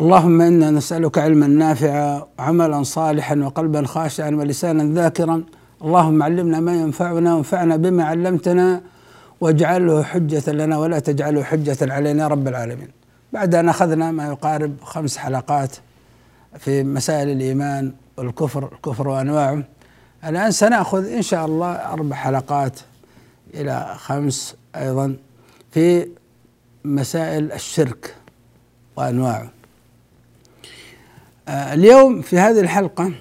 اللهم إنا نسألك علما نافعا وعملا صالحا وقلبا خاشعا ولسانا ذاكرا. اللهم علمنا ما ينفعنا وانفعنا بما علمتنا واجعله حجة لنا ولا تجعله حجة علينا يا رب العالمين. بعد أن أخذنا ما يقارب خمس حلقات في مسائل الإيمان والكفر الكفر وأنواعه الآن سنأخذ إن شاء الله أربع حلقات إلى خمس أيضا في مسائل الشرك وأنواعه آه، اليوم في هذه الحلقة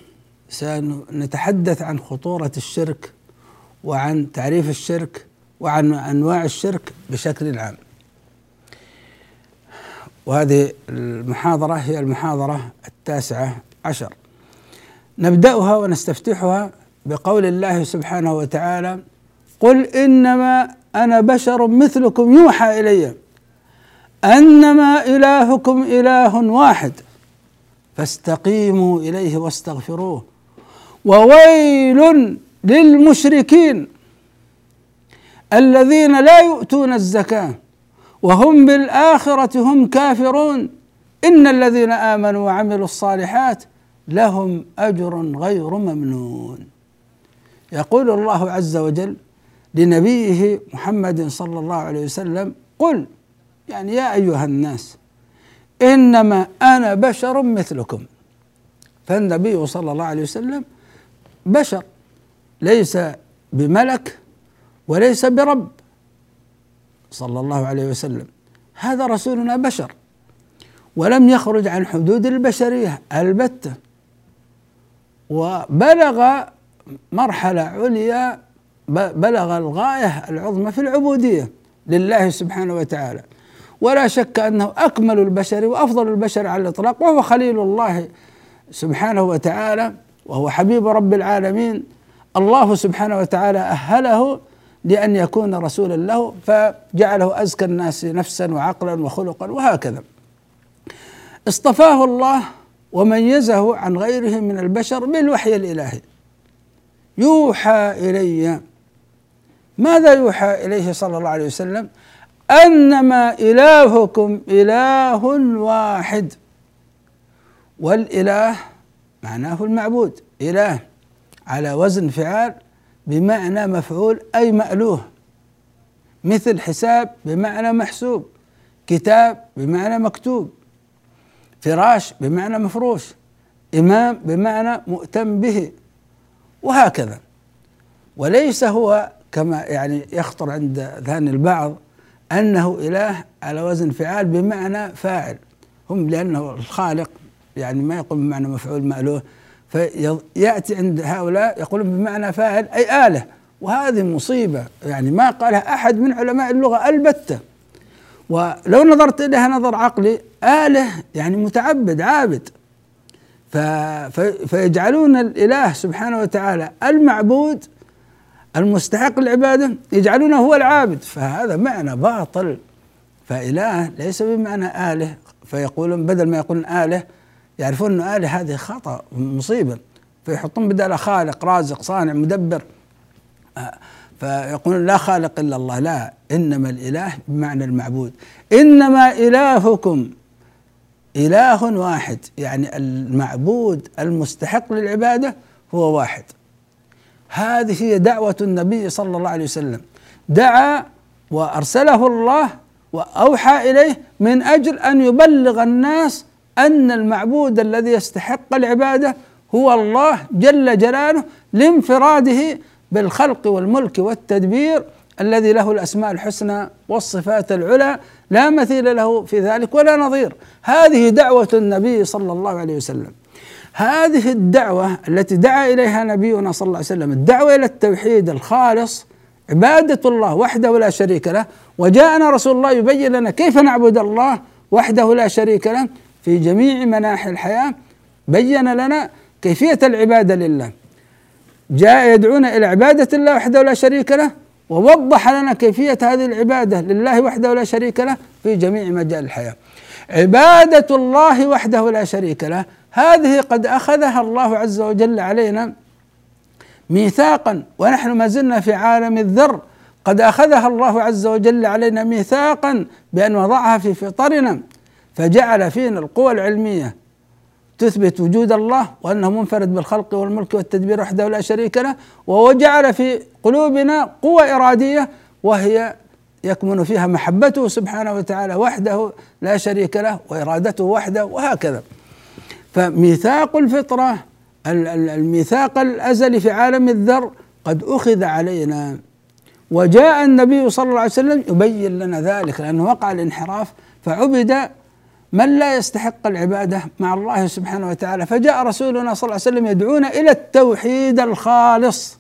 سنتحدث عن خطورة الشرك وعن تعريف الشرك وعن أنواع الشرك بشكل عام. وهذه المحاضرة هي المحاضرة التاسعة عشر. نبدأها ونستفتحها بقول الله سبحانه وتعالى قل إنما أنا بشر مثلكم يوحى إلي أنما إلهكم إله واحد. فاستقيموا إليه واستغفروه. وويل للمشركين الذين لا يؤتون الزكاة وهم بالآخرة هم كافرون. إن الذين آمنوا وعملوا الصالحات لهم أجر غير ممنون. يقول الله عز وجل لنبيه محمد صلى الله عليه وسلم قل يعني يا أيها الناس إنما أنا بشر مثلكم. فالنبي صلى الله عليه وسلم بشر ليس بملك وليس برب. صلى الله عليه وسلم. هذا رسولنا بشر. ولم يخرج عن حدود البشرية البتة. وبلغ مرحلة عليا بلغ الغاية العظمى في العبودية لله سبحانه وتعالى. ولا شك أنه أكمل البشر وأفضل البشر على الإطلاق وهو خليل الله سبحانه وتعالى وهو حبيب رب العالمين. الله سبحانه وتعالى أهله لأن يكون رسولا له فجعله أزكى الناس نفسا وعقلا وخلقا وهكذا. اصطفاه الله وميزه عن غيره من البشر بالوحي الإلهي. يوحى إلي. ماذا يوحى إليه صلى الله عليه وسلم؟ أنما إلهكم إله واحد. والإله معناه المعبود إله على وزن فعال بمعنى مفعول أي مألوه. مثل حساب بمعنى محسوب كتاب بمعنى مكتوب فراش بمعنى مفروش إمام بمعنى مؤتم به وهكذا. وليس هو كما يعني يخطر عند ذهن البعض أنه إله على وزن فعال بمعنى فاعل. هم لأنه الخالق يعني ما يقول بمعنى مفعول مألوه. فيأتي عند هؤلاء يقولون بمعنى فاعل أي آلة. وهذه مصيبة يعني ما قالها أحد من علماء اللغة البتة. ولو نظرت إليها نظر عقلي آلة يعني متعبد عابد. فيجعلون الإله سبحانه وتعالى المعبود المستحق العبادة يجعلونه هو العابد. فهذا معنى باطل. فإله ليس بمعنى آله. فيقولون بدل ما يقولون آله يعرفون أن آله هذه خطأ مصيبة. فيحطون بدل خالق رازق صانع مدبر. فيقولون لا خالق إلا الله. لا إنما الإله بمعنى المعبود. إنما إلهكم إله واحد. يعني المعبود المستحق للعبادة هو واحد. هذه هي دعوة النبي صلى الله عليه وسلم. دعا وأرسله الله وأوحى إليه من أجل أن يبلغ الناس أن المعبود الذي يستحق العبادة هو الله جل جلاله لانفراده بالخلق والملك والتدبير الذي له الأسماء الحسنى والصفات العلى. لا مثيل له في ذلك ولا نظير. هذه دعوة النبي صلى الله عليه وسلم. هذه الدعوة التي دعا إليها نبينا صلى الله عليه وسلم الدعوة إلى التوحيد الخالص عبادة الله وحده لا شريك له وجاءنا رسول الله يبين لنا كيف نعبد الله وحده لا شريك له في جميع مناحي الحياة بين لنا كيفية العبادة لله جاء يدعونا إلى عبادة الله وحده لا شريك له ووضح لنا كيفية هذه العبادة لله وحده لا شريك له في جميع مجال الحياة. عبادة الله وحده لا شريك له هذه قد أخذها الله عز وجل علينا ميثاقا ونحن ما زلنا في عالم الذر. قد أخذها الله عز وجل علينا ميثاقا بأن وضعها في فطرنا فجعل فينا القوى العلمية تثبت وجود الله وأنه منفرد بالخلق والملك والتدبير وحده لا شريك له وجعل في قلوبنا قوة إرادية وهي يكمن فيها محبته سبحانه وتعالى وحده لا شريك له وإرادته وحده وهكذا. فميثاق الفطرة الميثاق الازلي في عالم الذر قد أخذ علينا. وجاء النبي صلى الله عليه وسلم يبين لنا ذلك لأنه وقع الانحراف فعبد من لا يستحق العبادة مع الله سبحانه وتعالى. فجاء رسولنا صلى الله عليه وسلم يدعونا إلى التوحيد الخالص.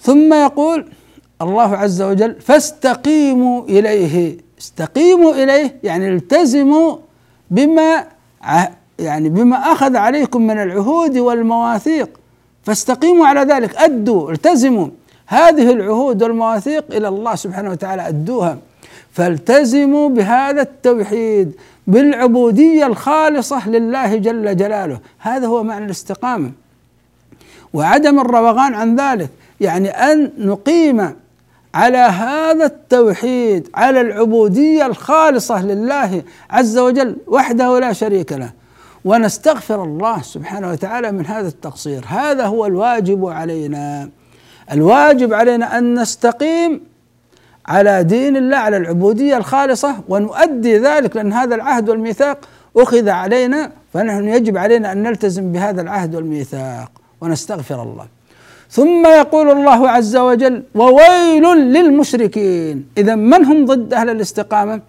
ثم يقول الله عز وجل فاستقيموا إليه. استقيموا إليه يعني التزموا بما يعني بما أخذ عليكم من العهود والمواثيق فاستقيموا على ذلك أدوا التزموا. هذه العهود والمواثيق إلى الله سبحانه وتعالى أدوها. فالتزموا بهذا التوحيد بالعبودية الخالصة لله جل جلاله. هذا هو معنى الاستقامة. وعدم الروغان عن ذلك يعني أن نقيم على هذا التوحيد على العبودية الخالصة لله عز وجل وحده لا شريك له. ونستغفر الله سبحانه وتعالى من هذا التقصير. هذا هو الواجب علينا. الواجب علينا أن نستقيم على دين الله على العبودية الخالصة ونؤدي ذلك لأن هذا العهد والميثاق أخذ علينا فنحن يجب علينا أن نلتزم بهذا العهد والميثاق ونستغفر الله. ثم يقول الله عز وجل وويل للمشركين. اذا من هم ضد أهل الاستقامة؟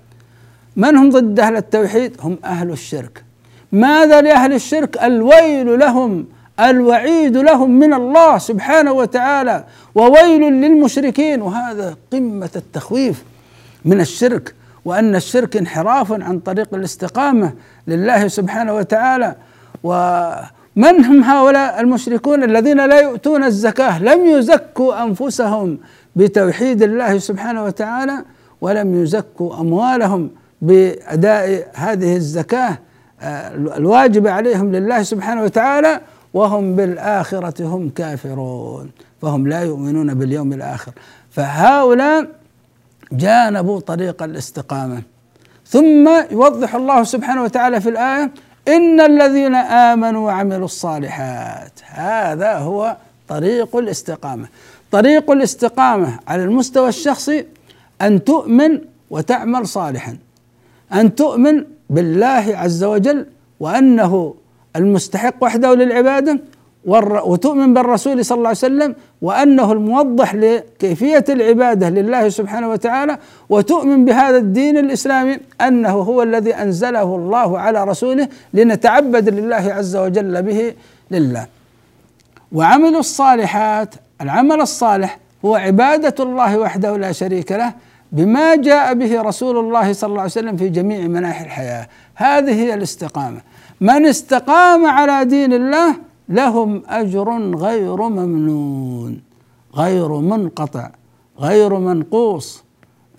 من هم ضد أهل التوحيد؟ هم أهل الشرك. ماذا لأهل الشرك الويل لهم الوعيد لهم من الله سبحانه وتعالى وويل للمشركين؟ وهذا قمة التخويف من الشرك وأن الشرك انحراف عن طريق الاستقامة لله سبحانه وتعالى. ومن هم هؤلاء المشركون الذين لا يؤتون الزكاة؟ لم يزكوا أنفسهم بتوحيد الله سبحانه وتعالى ولم يزكوا أموالهم بأداء هذه الزكاة. آه، الواجبه عليهم لله سبحانه وتعالى وهم بالآخرة هم كافرون فهم لا يؤمنون باليوم الآخر. فهؤلاء جانبوا طريق الاستقامة. ثم يوضح الله سبحانه وتعالى في الآية إن الذين آمنوا وعملوا الصالحات هذا هو طريق الاستقامة. طريق الاستقامة على المستوى الشخصي أن تؤمن وتعمل صالحا. أن تؤمن بالله عز وجل وأنه المستحق وحده للعبادة وتؤمن بالرسول صلى الله عليه وسلم وأنه الموضح لكيفية العبادة لله سبحانه وتعالى وتؤمن بهذا الدين الإسلامي أنه هو الذي أنزله الله على رسوله لنتعبد لله عز وجل به لله. وعمل الصالحات العمل الصالح هو عبادة الله وحده لا شريك له بما جاء به رسول الله صلى الله عليه وسلم في جميع مناحي الحياة، هذه هي الاستقامة. من استقام على دين الله لهم أجر غير ممنون غير منقطع غير منقوص.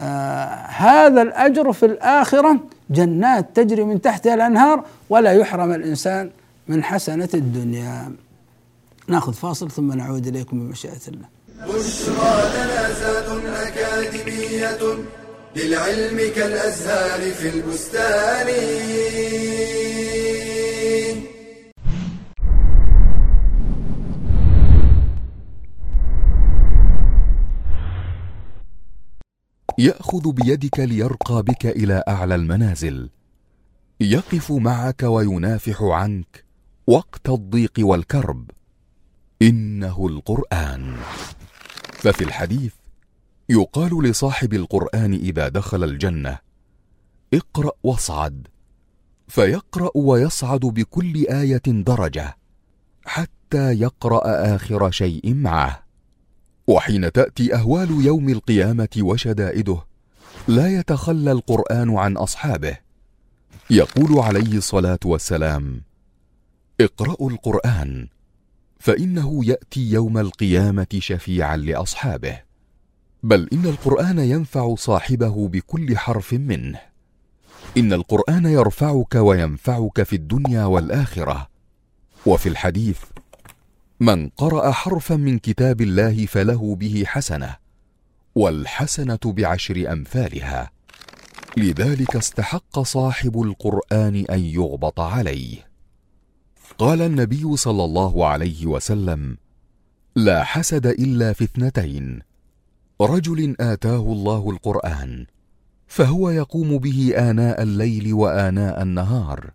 آه هذا الأجر في الآخرة جنات تجري من تحتها الأنهار ولا يحرم الإنسان من حسنة الدنيا. ناخذ فاصل ثم نعود إليكم بمشيئة الله. بشرى لنا أكاديمية للعلم كالأزهار في البستان. يأخذ بيدك ليرقى بك إلى أعلى المنازل. يقف معك وينافح عنك وقت الضيق والكرب. إنه القرآن. ففي الحديث يقال لصاحب القرآن إذا دخل الجنة اقرأ واصعد فيقرأ ويصعد بكل آية درجة حتى يقرأ آخر شيء معه. وحين تأتي أهوال يوم القيامة وشدائده لا يتخلى القرآن عن أصحابه. يقول عليه الصلاة والسلام اقرأوا القرآن فإنه يأتي يوم القيامة شفيعا لأصحابه. بل إن القرآن ينفع صاحبه بكل حرف منه. إن القرآن يرفعك وينفعك في الدنيا والآخرة. وفي الحديث من قرأ حرفا من كتاب الله فله به حسنة والحسنة بعشر أمثالها. لذلك استحق صاحب القرآن أن يغبط عليه. قال النبي صلى الله عليه وسلم لا حسد إلا في اثنتين. رجل آتاه الله القرآن فهو يقوم به آناء الليل وآناء النهار.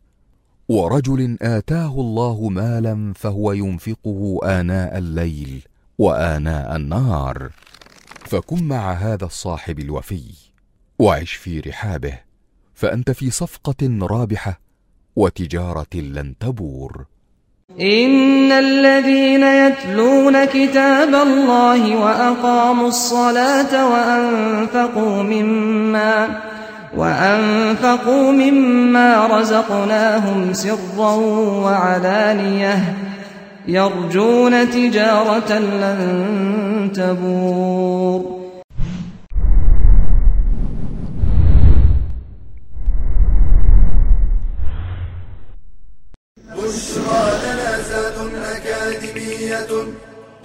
ورجل آتاه الله مالا فهو ينفقه آناء الليل وآناء النهار. فكن مع هذا الصاحب الوفي وعش في رحابه فأنت في صفقة رابحة وتجارة لن تبور. إن الذين يتلون كتاب الله وأقاموا الصلاة وأنفقوا مما وأنفقوا مما رزقناهم سرا وعلانية يرجون تجارة لن تبور.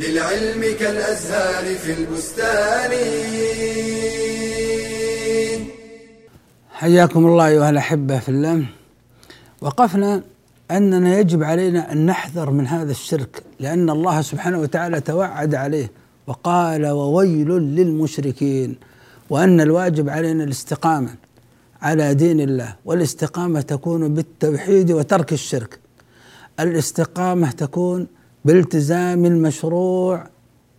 للعلم كالأزهار في البستان. حياكم الله أيها الأحبة في الله. وقفنا أننا يجب علينا أن نحذر من هذا الشرك لأن الله سبحانه وتعالى توعد عليه وقال وويل للمشركين. وأن الواجب علينا الاستقامة على دين الله والاستقامة تكون بالتوحيد وترك الشرك. الاستقامة تكون بالتزام المشروع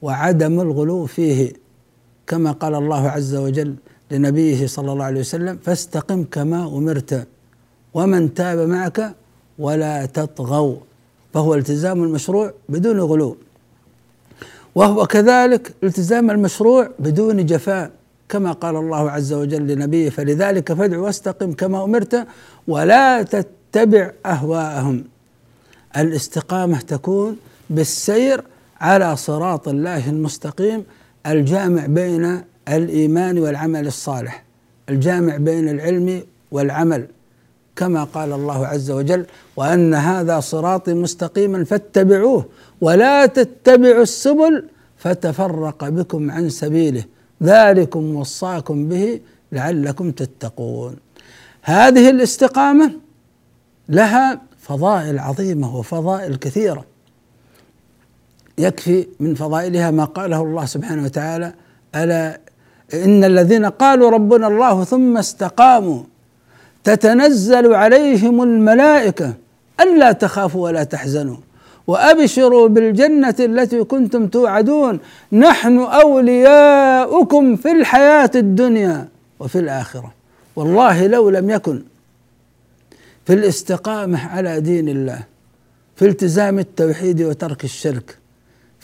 وعدم الغلو فيه كما قال الله عز وجل لنبيه صلى الله عليه وسلم فاستقم كما أمرت ومن تاب معك ولا تطغوا. فهو التزام المشروع بدون غلو. وهو كذلك التزام المشروع بدون جفاء كما قال الله عز وجل لنبيه فلذلك فادع واستقم كما أمرت ولا تتبع أهواءهم. الاستقامة تكون بالسير على صراط الله المستقيم الجامع بين الإيمان والعمل الصالح الجامع بين العلم والعمل كما قال الله عز وجل وأن هذا صراطي مستقيما فاتبعوه ولا تتبعوا السبل فتفرق بكم عن سبيله. ذلكم وصاكم به لعلكم تتقون. هذه الاستقامة لها فضائل عظيمة وفضائل كثيرة. يكفي من فضائلها ما قاله الله سبحانه وتعالى ألا إن الذين قالوا ربنا الله ثم استقاموا تتنزل عليهم الملائكة ألا تخافوا ولا تحزنوا وأبشروا بالجنة التي كنتم توعدون نحن أولياؤكم في الحياة الدنيا وفي الآخرة. والله لو لم يكن في الاستقامة على دين الله في التزام التوحيد وترك الشرك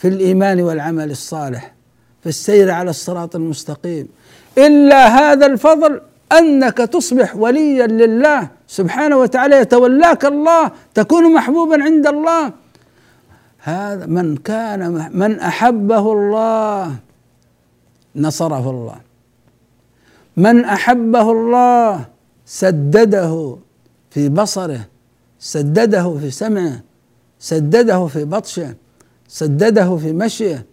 في الإيمان والعمل الصالح في السير على الصراط المستقيم. إلا هذا الفضل أنك تصبح وليا لله سبحانه وتعالى يتولاك الله تكون محبوبا عند الله. هذا من كان من أحبه الله نصره الله. من أحبه الله سدده في بصره سدده في سمعه سدده في بطشه. سدده في مشيه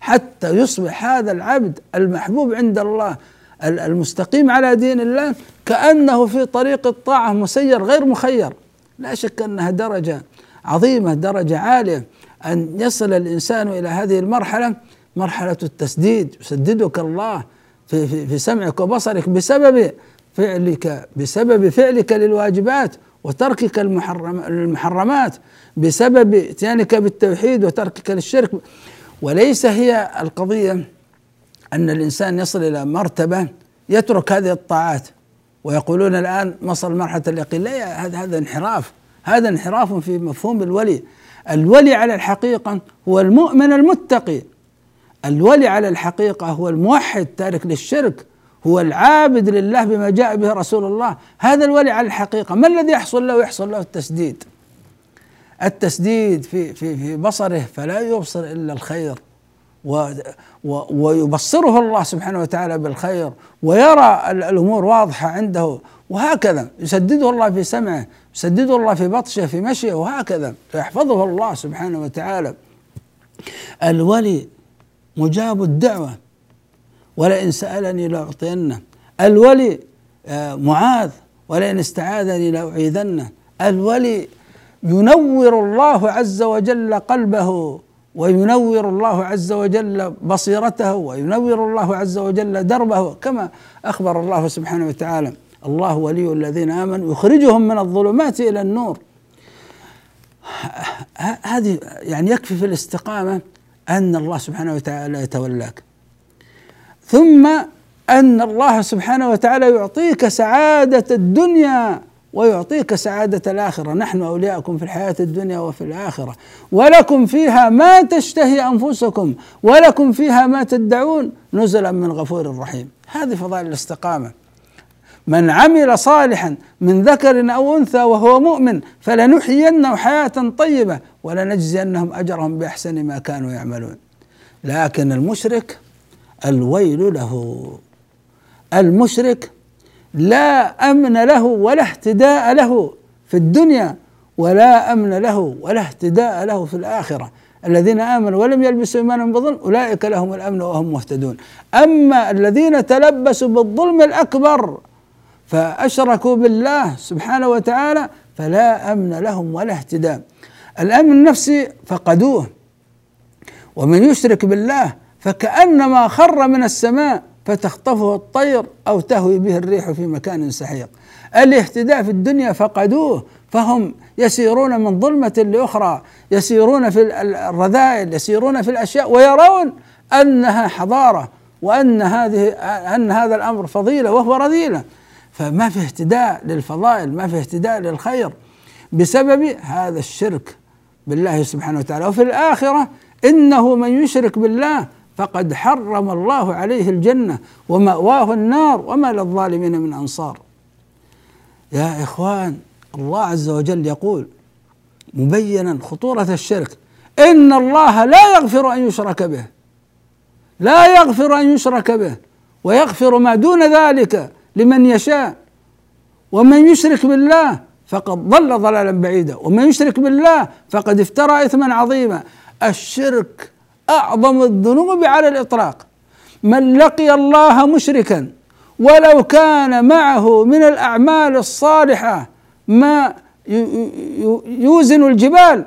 حتى يصبح هذا العبد المحبوب عند الله المستقيم على دين الله كأنه في طريق الطاعة مسير غير مخير. لا شك أنها درجة عظيمة درجة عالية. أن يصل الإنسان إلى هذه المرحلة مرحلة التسديد. يسددك الله في, في, في سمعك وبصرك بسبب فعلك بسبب فعلك للواجبات. وتركك المحرم المحرمات بسبب اتيانك بالتوحيد وتركك للشرك. وليس هي القضية أن الإنسان يصل إلى مرتبة يترك هذه الطاعات ويقولون الآن وصل مرحلة اليقين. لا هذا هذا انحراف. هذا انحراف في مفهوم الولي. الولي على الحقيقة هو المؤمن المتقي. الولي على الحقيقة هو الموحد تارك للشرك. هو العابد لله بما جاء به رسول الله. هذا الولي على الحقيقة ما الذي يحصل له؟ يحصل له التسديد. التسديد في في في بصره فلا يبصر إلا الخير. و و ويبصره الله سبحانه وتعالى بالخير ويرى الأمور واضحة عنده وهكذا. يسدده الله في سمعه يسدده الله في بطشه في مشيه وهكذا. يحفظه الله سبحانه وتعالى. الولي مجاب الدعوة. ولئن سألني لأعطينه. الولي آه، معاذ ولئن استعاذني لأعيذنه. الولي ينور الله عز وجل قلبه وينور الله عز وجل بصيرته وينور الله عز وجل دربه كما أخبر الله سبحانه وتعالى. الله ولي الذين آمنوا يخرجهم من الظلمات إلى النور. هذه يعني يكفي في الاستقامة أن الله سبحانه وتعالى يتولاك. ثم أن الله سبحانه وتعالى يعطيك سعادة الدنيا ويعطيك سعادة الآخرة. نحن أولياءكم في الحياة الدنيا وفي الآخرة. ولكم فيها ما تشتهي أنفسكم ولكم فيها ما تدعون نزلا من غفور رحيم. هذه فضائل الاستقامة. من عمل صالحا من ذكر أو أنثى وهو مؤمن فلنحيينه حياة طيبة ولنجزينهم أجرهم بأحسن ما كانوا يعملون. لكن المشرك الويل له. المشرك لا أمن له ولا اهتداء له في الدنيا ولا أمن له ولا اهتداء له في الآخرة. الذين آمنوا ولم يلبسوا ايمانهم بظلم أولئك لهم الأمن وهم مهتدون. أما الذين تلبسوا بالظلم الأكبر فأشركوا بالله سبحانه وتعالى فلا أمن لهم ولا اهتداء الأمن النفسي فقدوه. ومن يشرك بالله فكأنما خر من السماء فتخطفه الطير أو تهوي به الريح في مكان سحيق. الاهتداء في الدنيا فقدوه فهم يسيرون من ظلمة لأخرى يسيرون في الرذائل يسيرون في الأشياء ويرون أنها حضارة وأن هذه أن هذا الأمر فضيلة وهو رذيلة. فما في اهتداء للفضائل ما في اهتداء للخير بسبب هذا الشرك بالله سبحانه وتعالى. وفي الآخرة إنه من يشرك بالله فقد حرم الله عليه الجنة ومأواه النار وما للظالمين من أنصار. يا إخوان الله عز وجل يقول مبينا خطورة الشرك إن الله لا يغفر أن يشرك به لا يغفر أن يشرك به ويغفر ما دون ذلك لمن يشاء. ومن يشرك بالله فقد ضل ضلالا بعيدا ومن يشرك بالله فقد افترى اثما عظيما. الشرك أعظم الذنوب على الإطلاق. من لقي الله مشركا ولو كان معه من الأعمال الصالحة ما يوزن الجبال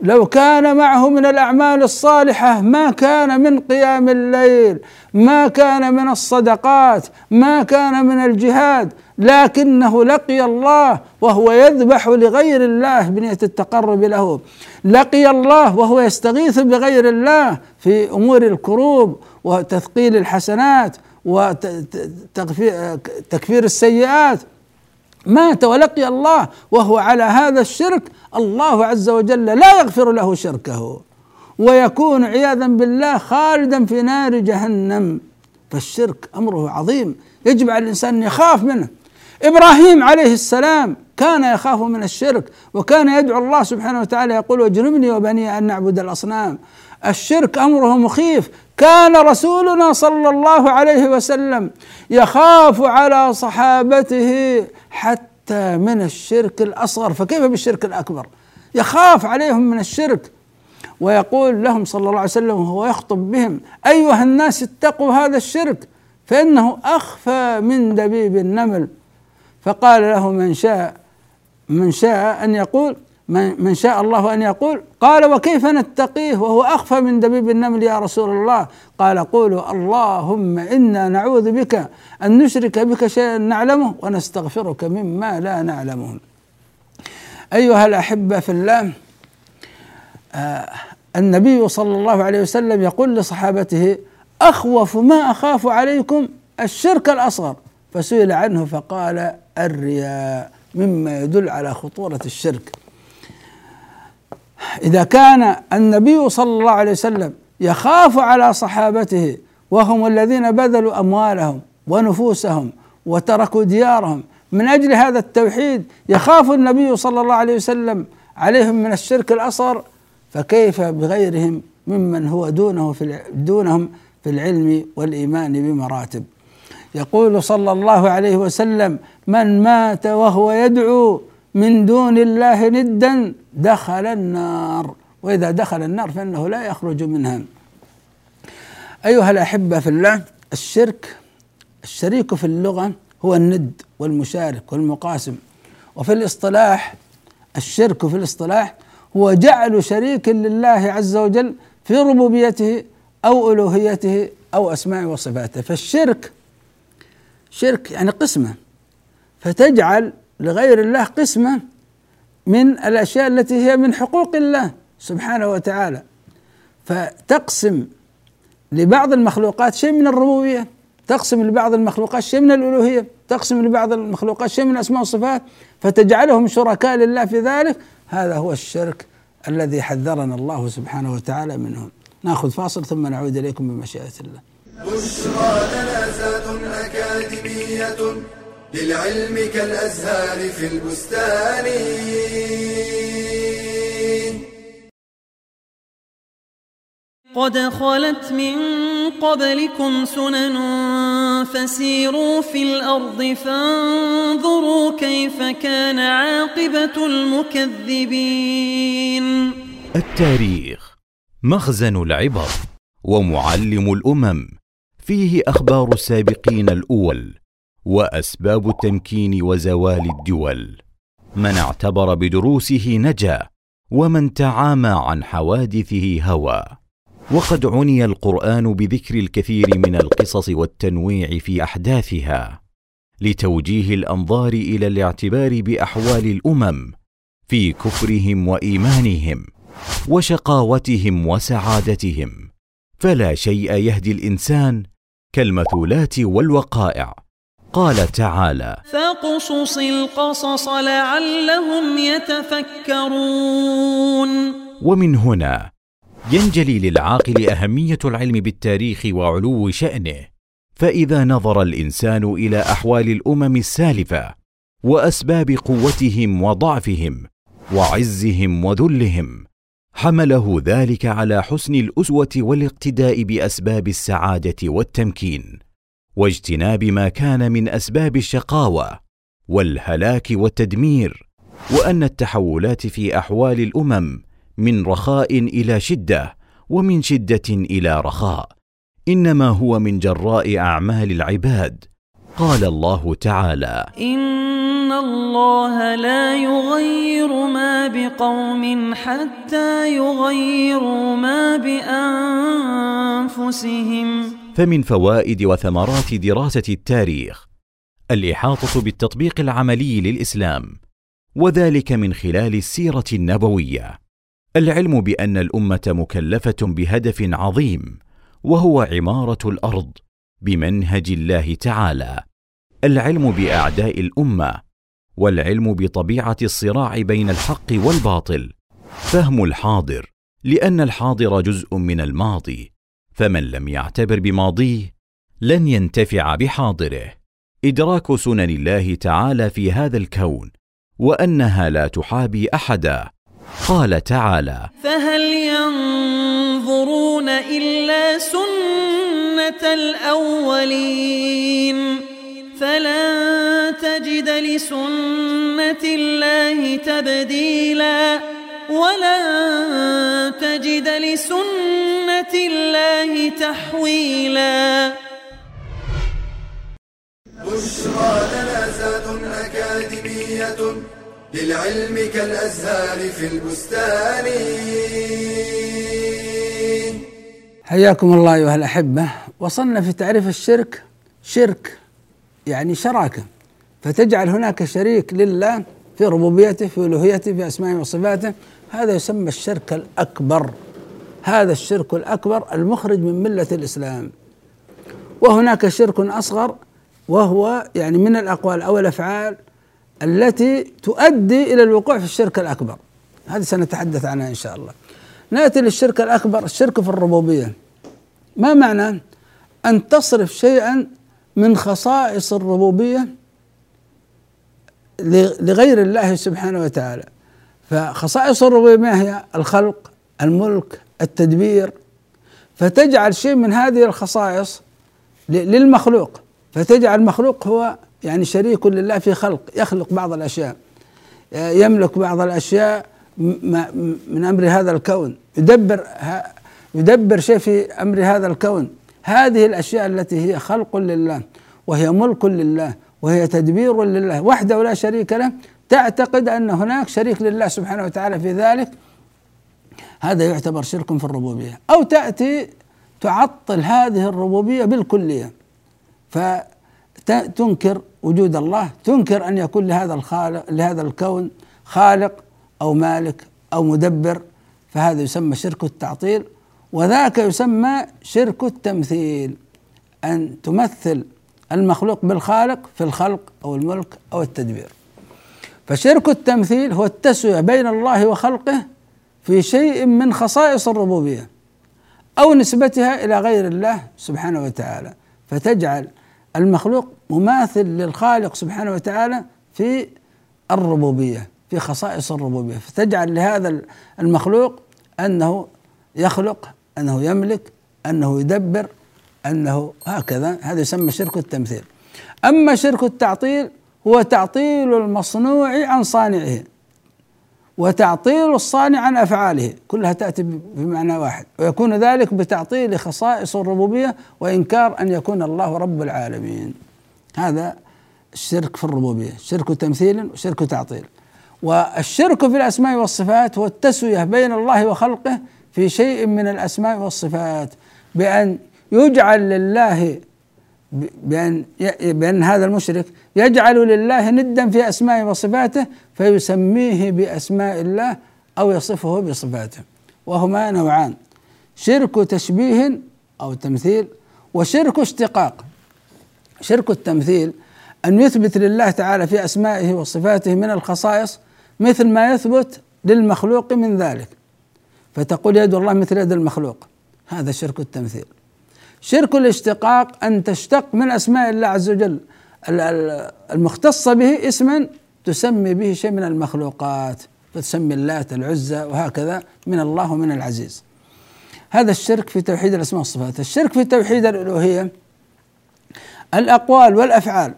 لو كان معه من الأعمال الصالحة ما كان من قيام الليل ما كان من الصدقات ما كان من الجهاد لكنه لقي الله وهو يذبح لغير الله بنية التقرب له. لقي الله وهو يستغيث بغير الله في أمور الكروب وتثقيل الحسنات وتكفير السيئات. مات ولقي الله وهو على هذا الشرك. الله عز وجل لا يغفر له شركه ويكون عياذا بالله خالدا في نار جهنم. فالشرك أمره عظيم. يجب على الإنسان أن يخاف منه. إبراهيم عليه السلام كان يخاف من الشرك وكان يدعو الله سبحانه وتعالى يقول واجنبني وبني أن نعبد الأصنام. الشرك أمره مخيف. كان رسولنا صلى الله عليه وسلم يخاف على صحابته حتى من الشرك الأصغر. فكيف بالشرك الأكبر؟ يخاف عليهم من الشرك. ويقول لهم صلى الله عليه وسلم وهو يخطب بهم أيها الناس اتقوا هذا الشرك فإنه أخفى من دبيب النمل. فقال له من شاء من شاء أن يقول من, من شاء الله أن يقول قال وكيف نتقيه وهو أخفى من دبيب النمل يا رسول الله؟ قال قولوا اللهم إنا نعوذ بك أن نشرك بك شيئا نعلمه ونستغفرك مما لا نعلمه. أيها الأحبة في الله آه النبي صلى الله عليه وسلم يقول لصحابته أخوف ما أخاف عليكم الشرك الأصغر. فسئل عنه فقال الرياء مما يدل على خطورة الشرك. إذا كان النبي صلى الله عليه وسلم يخاف على صحابته وهم الذين بذلوا أموالهم ونفوسهم وتركوا ديارهم من أجل هذا التوحيد يخاف النبي صلى الله عليه وسلم عليهم من الشرك الأصغر؟ فكيف بغيرهم ممن هو دونه في دونهم في العلم والإيمان بمراتب؟ يقول صلى الله عليه وسلم من مات وهو يدعو من دون الله ندا دخل النار. وإذا دخل النار فإنه لا يخرج منها. أيها الأحبة في الله الشرك الشريك في اللغة هو الند والمشارك والمقاسم. وفي الاصطلاح الشرك في الاصطلاح هو جعل شريك لله عز وجل في ربوبيته أو ألوهيته أو اسماء وصفاته. فالشرك شرك يعني قسمة. فتجعل لغير الله قسمة من الأشياء التي هي من حقوق الله سبحانه وتعالى. فتقسم لبعض المخلوقات شيء من الربوبية تقسم لبعض المخلوقات شيء من الألوهية تقسم لبعض المخلوقات شيء من الاسماء والصفات فتجعلهم شركاء لله في ذلك. هذا هو الشرك الذي حذرنا الله سبحانه وتعالى منه ناخذ فاصل ثم نعود إليكم بمشيئة الله. بشرى أكاديمية للعلم كالأزهار في البستان. قد خلت من قبلكم سنن فسيروا في الأرض فانظروا كيف كان عاقبة المكذبين. التاريخ مخزن العبر ومعلم الأمم. فيه أخبار السابقين الأول وأسباب التمكين وزوال الدول. من اعتبر بدروسه نجا ومن تعامى عن حوادثه هوى. وقد عني القرآن بذكر الكثير من القصص والتنويع في أحداثها لتوجيه الأنظار إلى الاعتبار بأحوال الأمم في كفرهم وإيمانهم وشقاوتهم وسعادتهم. فلا شيء يهدي الإنسان كالمثولات والوقائع. قال تعالى فاقصص القصص لعلهم يتفكرون. ومن هنا ينجلي للعاقل أهمية العلم بالتاريخ وعلو شأنه. فإذا نظر الإنسان إلى أحوال الأمم السالفة وأسباب قوتهم وضعفهم وعزهم وذلهم حمله ذلك على حسن الأسوة والاقتداء بأسباب السعادة والتمكين واجتناب ما كان من أسباب الشقاوة والهلاك والتدمير وأن التحولات في أحوال الأمم من رخاء إلى شدة ومن شدة إلى رخاء إنما هو من جراء أعمال العباد قال الله تعالى إن الله لا يغير ما بقوم حتى يغيروا ما بأنفسهم. فمن فوائد وثمرات دراسة التاريخ الإحاطة بالتطبيق العملي للإسلام وذلك من خلال السيرة النبوية. العلم بأن الأمة مكلفة بهدف عظيم وهو عمارة الأرض. بمنهج الله تعالى. العلم بأعداء الأمة والعلم بطبيعة الصراع بين الحق والباطل. فهم الحاضر لأن الحاضر جزء من الماضي. فمن لم يعتبر بماضيه لن ينتفع بحاضره. إدراك سنن الله تعالى في هذا الكون وأنها لا تحابي أحدا. قال تعالى فهل ينظرون إلا الأولين. فلن تجد لسنة الله تبديلا. ولن تجد لسنة الله تحويلا. بشرى لنا أكاديمية للعلم كالأزهار في البستان. حياكم الله أيها الأحبة. وصلنا في تعريف الشرك شرك يعني شراكة. فتجعل هناك شريك لله في ربوبيته في ألوهيته في أسمائه وصفاته. هذا يسمى الشرك الأكبر. هذا الشرك الأكبر المخرج من ملة الإسلام. وهناك شرك أصغر وهو يعني من الأقوال أو الأفعال التي تؤدي إلى الوقوع في الشرك الأكبر. هذه سنتحدث عنها إن شاء الله. نأتي للشرك الأكبر الشرك في الربوبية. ما معنى أن تصرف شيئا من خصائص الربوبية لغير الله سبحانه وتعالى. فخصائص الربوبية ما هي؟ الخلق الملك التدبير. فتجعل شيء من هذه الخصائص للمخلوق. فتجعل المخلوق هو يعني شريك لله في خلق يخلق بعض الأشياء. يملك بعض الأشياء من أمر هذا الكون يدبر يدبر شيء في أمر هذا الكون. هذه الأشياء التي هي خلق لله وهي ملك لله وهي تدبير لله وحده لا شريك له تعتقد أن هناك شريك لله سبحانه وتعالى في ذلك. هذا يعتبر شرك في الربوبية. أو تأتي تعطل هذه الربوبية بالكلية. فتنكر وجود الله تنكر أن يكون لهذا الخالق لهذا الكون خالق أو مالك أو مدبر. فهذا يسمى شرك التعطيل. وذاك يسمى شرك التمثيل أن تمثل المخلوق بالخالق في الخلق أو الملك أو التدبير. فشرك التمثيل هو التسوية بين الله وخلقه في شيء من خصائص الربوبية أو نسبتها إلى غير الله سبحانه وتعالى. فتجعل المخلوق مماثل للخالق سبحانه وتعالى في الربوبية في خصائص الربوبية. فتجعل لهذا المخلوق أنه يخلق أنه يملك أنه يدبر أنه هكذا. هذا يسمى شرك التمثيل. أما شرك التعطيل هو تعطيل المصنوع عن صانعه وتعطيل الصانع عن أفعاله. كلها تأتي بمعنى واحد. ويكون ذلك بتعطيل خصائص الربوبية وإنكار أن يكون الله رب العالمين. هذا الشرك في الربوبية. شرك تمثيل وشرك تعطيل. والشرك في الأسماء والصفات هو التسويه بين الله وخلقه في شيء من الأسماء والصفات بأن يجعل لله بأن بأن هذا المشرك يجعل لله ندا في أسمائه وصفاته فيسميه بأسماء الله أو يصفه بصفاته. وهما نوعان شرك تشبيه أو تمثيل وشرك اشتقاق. شرك التمثيل أن يثبت لله تعالى في أسمائه وصفاته من الخصائص مثل ما يثبت للمخلوق من ذلك. فتقول يد الله مثل يد المخلوق. هذا شرك التمثيل. شرك الاشتقاق أن تشتق من أسماء الله عز وجل. المختصة به اسما تسمي به شيء من المخلوقات فتسمي اللات العزى وهكذا من الله ومن العزيز. هذا الشرك في توحيد الأسماء والصفات. الشرك في توحيد الألوهية الأقوال والأفعال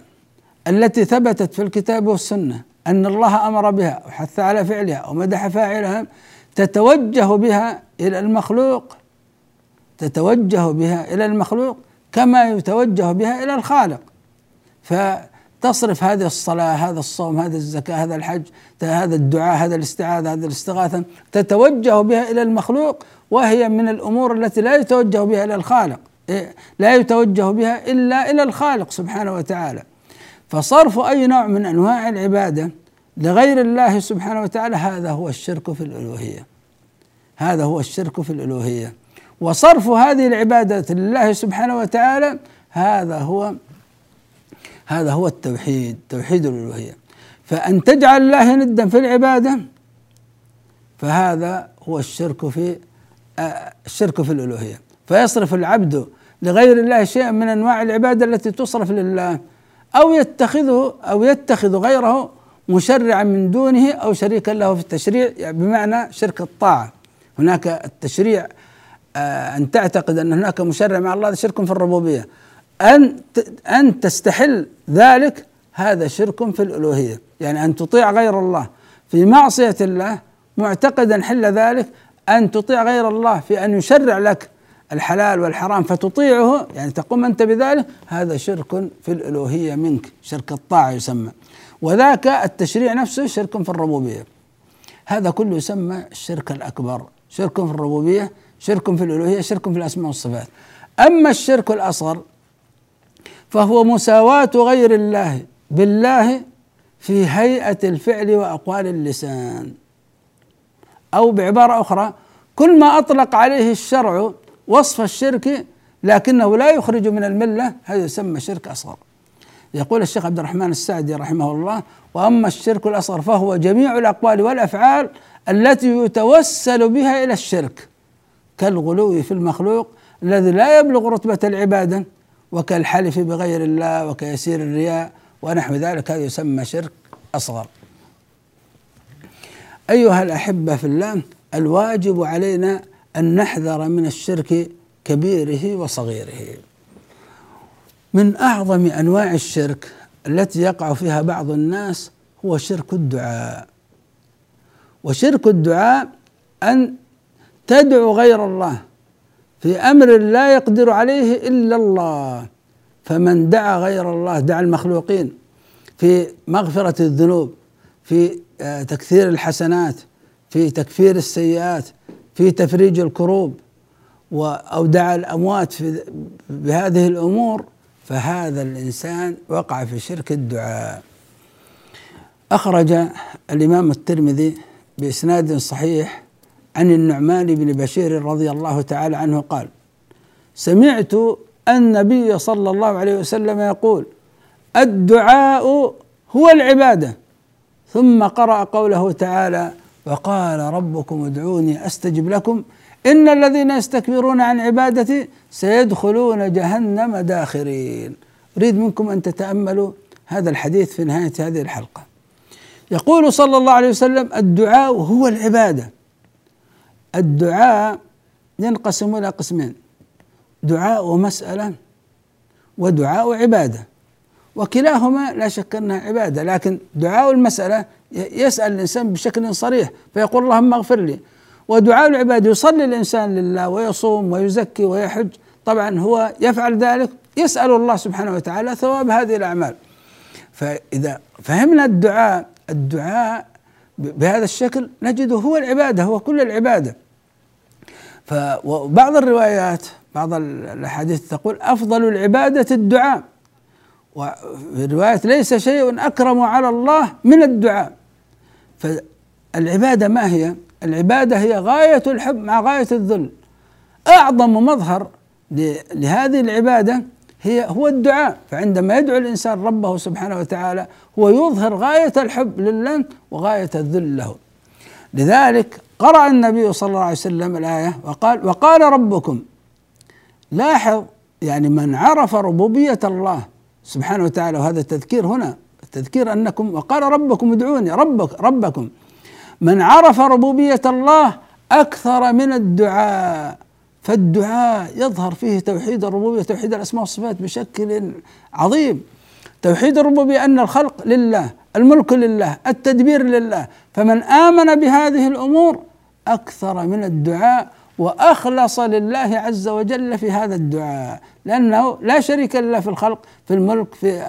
التي ثبتت في الكتاب والسنة أن الله أمر بها وحث على فعلها ومدح فاعلها تتوجه بها إلى المخلوق تتوجه بها إلى المخلوق كما يتوجه بها إلى الخالق. فتصرف هذه الصلاة هذا الصوم هذا الزكاة هذا الحج هذا الدعاء هذا الاستعاذة هذا الاستغاثة تتوجه بها إلى المخلوق وهي من الأمور التي لا يتوجه بها إلى الخالق إيه، لا يتوجه بها إلا إلى الخالق سبحانه وتعالى. فصرف أي نوع من أنواع العبادة لغير الله سبحانه وتعالى هذا هو الشرك في الألوهية. هذا هو الشرك في الألوهية. وصرف هذه العبادة لله سبحانه وتعالى هذا هو هذا هو التوحيد توحيد الألوهية. فأن تجعل الله ندا في العبادة فهذا هو الشرك في آه، الشرك في الألوهية. فيصرف العبد لغير الله شيئا من أنواع العبادة التي تصرف لله أو يتخذه أو يتخذ غيره مشرعا من دونه أو شريكا له في التشريع يعني بمعنى شرك الطاعة. هناك التشريع آه، أن تعتقد أن هناك مشرع مع الله هذا شرك في الربوبية. أن أن تستحل ذلك هذا شرك في الألوهية. يعني أن تطيع غير الله في معصية الله معتقدا حل ذلك أن تطيع غير الله في أن يشرع لك الحلال والحرام فتطيعه يعني تقوم أنت بذلك هذا شرك في الألوهية منك. شرك الطاعة يسمى. وذاك التشريع نفسه شرك في الربوبية. هذا كله يسمى الشرك الأكبر. شرك في الربوبية شرك في الألوهية شرك في الأسماء والصفات. أما الشرك الأصغر فهو مساواة غير الله بالله في هيئة الفعل وأقوال اللسان. أو بعبارة أخرى كل ما أطلق عليه الشرع وصف الشرك لكنه لا يخرج من الملة هذا يسمى شرك أصغر. يقول الشيخ عبد الرحمن السعدي رحمه الله وأما الشرك الأصغر فهو جميع الأقوال والأفعال التي يتوسل بها إلى الشرك كالغلو في المخلوق الذي لا يبلغ رتبة العباده وكالحلف بغير الله وكيسير الرياء ونحو ذلك هذا يسمى شرك أصغر. أيها الأحبة في الله الواجب علينا أن نحذر من الشرك كبيره وصغيره. من أعظم أنواع الشرك التي يقع فيها بعض الناس هو شرك الدعاء. وشرك الدعاء أن تدعو غير الله في أمر لا يقدر عليه إلا الله. فمن دعا غير الله دعا المخلوقين في مغفرة الذنوب في آه، تكثير الحسنات في تكفير السيئات في تفريج الكروب أو دعا الأموات في بهذه الأمور فهذا الإنسان وقع في شرك الدعاء. أخرج الإمام الترمذي بإسناد صحيح عن النعمان بن بشير رضي الله تعالى عنه قال سمعت النبي صلى الله عليه وسلم يقول الدعاء هو العبادة. ثم قرأ قوله تعالى وقال ربكم ادعوني أستجب لكم. إن الذين يستكبرون عن عبادتي سيدخلون جهنم داخرين. أريد منكم أن تتأملوا هذا الحديث في نهاية هذه الحلقة. يقول صلى الله عليه وسلم الدعاء هو العبادة. الدعاء ينقسم إلى قسمين دعاء ومسألة ودعاء عبادة وكلاهما لا شك أنها عبادة لكن دعاء المسألة يسأل الإنسان بشكل صريح فيقول اللهم اغفر لي. ودعاء العباد يصلي الإنسان لله ويصوم ويزكي ويحج. طبعا هو يفعل ذلك يسأل الله سبحانه وتعالى ثواب هذه الأعمال. فإذا فهمنا الدعاء الدعاء بهذا الشكل نجده هو العبادة هو كل العبادة. فبعض الروايات بعض الأحاديث تقول أفضل العبادة الدعاء. وفي روايه ليس شيء أكرم على الله من الدعاء. فالعبادة ما هي؟ العبادة هي غاية الحب مع غاية الذل. أعظم مظهر لهذه العبادة هي هو الدعاء. فعندما يدعو الإنسان ربه سبحانه وتعالى هو يظهر غاية الحب لله وغاية الذل له. لذلك قرأ النبي صلى الله عليه وسلم الآية وقال وقال ربكم لاحظ يعني من عرف ربوبية الله سبحانه وتعالى وهذا التذكير هنا التذكير أنكم وقال ربكم ادعوني ربك ربكم. من عرف ربوبية الله أكثر من الدعاء. فالدعاء يظهر فيه توحيد الربوبية توحيد الأسماء والصفات بشكل عظيم. توحيد الربوبية أن الخلق لله الملك لله التدبير لله. فمن آمن بهذه الأمور أكثر من الدعاء وأخلص لله عز وجل في هذا الدعاء. لأنه لا شريك له في الخلق في الملك في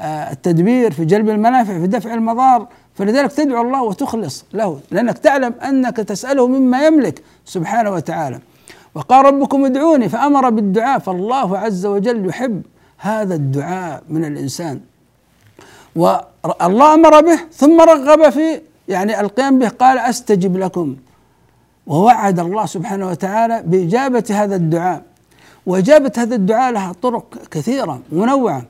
آه، التدبير في جلب المنافع في دفع المضار فلذلك تدعو الله وتخلص له لأنك تعلم أنك تسأله مما يملك سبحانه وتعالى. وقال ربكم ادعوني فأمر بالدعاء فالله عز وجل يحب هذا الدعاء من الإنسان. والله أمر به ثم رغب في يعني القيام به قال أستجب لكم. ووعد الله سبحانه وتعالى بإجابة هذا الدعاء. وإجابة هذا الدعاء لها طرق كثيرة منوعة.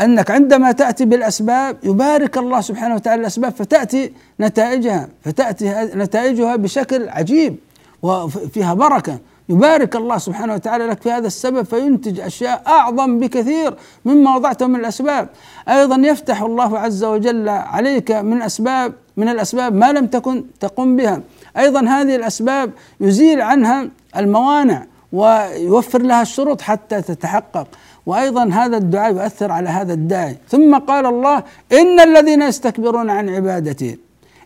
أنك عندما تأتي بالأسباب يبارك الله سبحانه وتعالى الأسباب فتأتي نتائجها فتأتي نتائجها بشكل عجيب وفيها بركة. يبارك الله سبحانه وتعالى لك في هذا السبب فينتج أشياء أعظم بكثير مما وضعته من الأسباب. أيضا يفتح الله عز وجل عليك من أسباب من الأسباب ما لم تكن تقم بها. أيضا هذه الأسباب يزيل عنها الموانع ويوفر لها الشروط حتى تتحقق. وأيضا هذا الدعاء يؤثر على هذا الداعي. ثم قال الله إن الذين يستكبرون عن عبادتي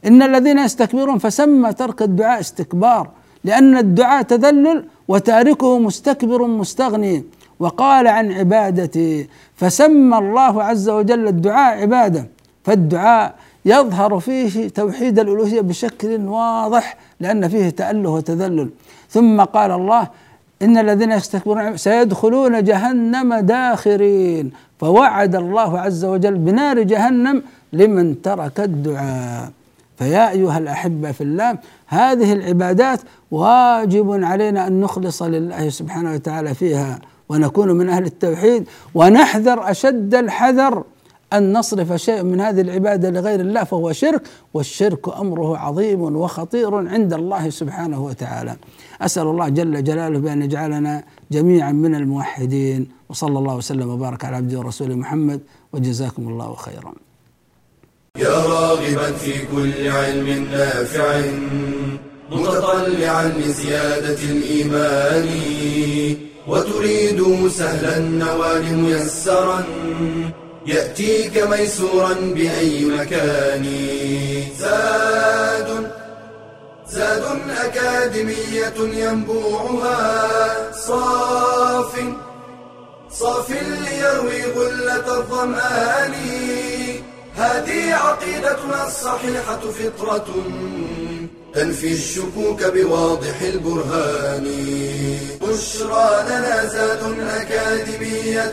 إن الذين يستكبرون فسمى ترك الدعاء استكبار لأن الدعاء تذلل وتاركه مستكبر مستغني. وقال عن عبادتي فسمى الله عز وجل الدعاء عبادة. فالدعاء يظهر فيه توحيد الألوهية بشكل واضح لأن فيه تأله وتذلل. ثم قال الله إن الذين يستكبرون سيدخلون جهنم داخرين. فوعد الله عز وجل بنار جهنم لمن ترك الدعاء. فيا أيها الأحبة في الله هذه العبادات واجب علينا أن نخلص لله سبحانه وتعالى فيها ونكون من أهل التوحيد ونحذر أشد الحذر. أن نصرف شيء من هذه العبادة لغير الله فهو شرك والشرك أمره عظيم وخطير عند الله سبحانه وتعالى. أسأل الله جل جلاله بأن يجعلنا جميعا من الموحدين وصلى الله وسلم وبارك على عبده ورسوله محمد وجزاكم الله خيرا. يا راغبا في كل علم نافع متطلعا لزيادة الإيمان وتريد سهلا النوال ميسرا يأتيك ميسورا بأي مكان. زاد زاد أكاديمية ينبوعها. صاف صاف ليروي غلة الظمآن. هذه عقيدتنا الصحيحة فطرة تنفي الشكوك بواضح البرهان. بشرى لنا زاد أكاديمية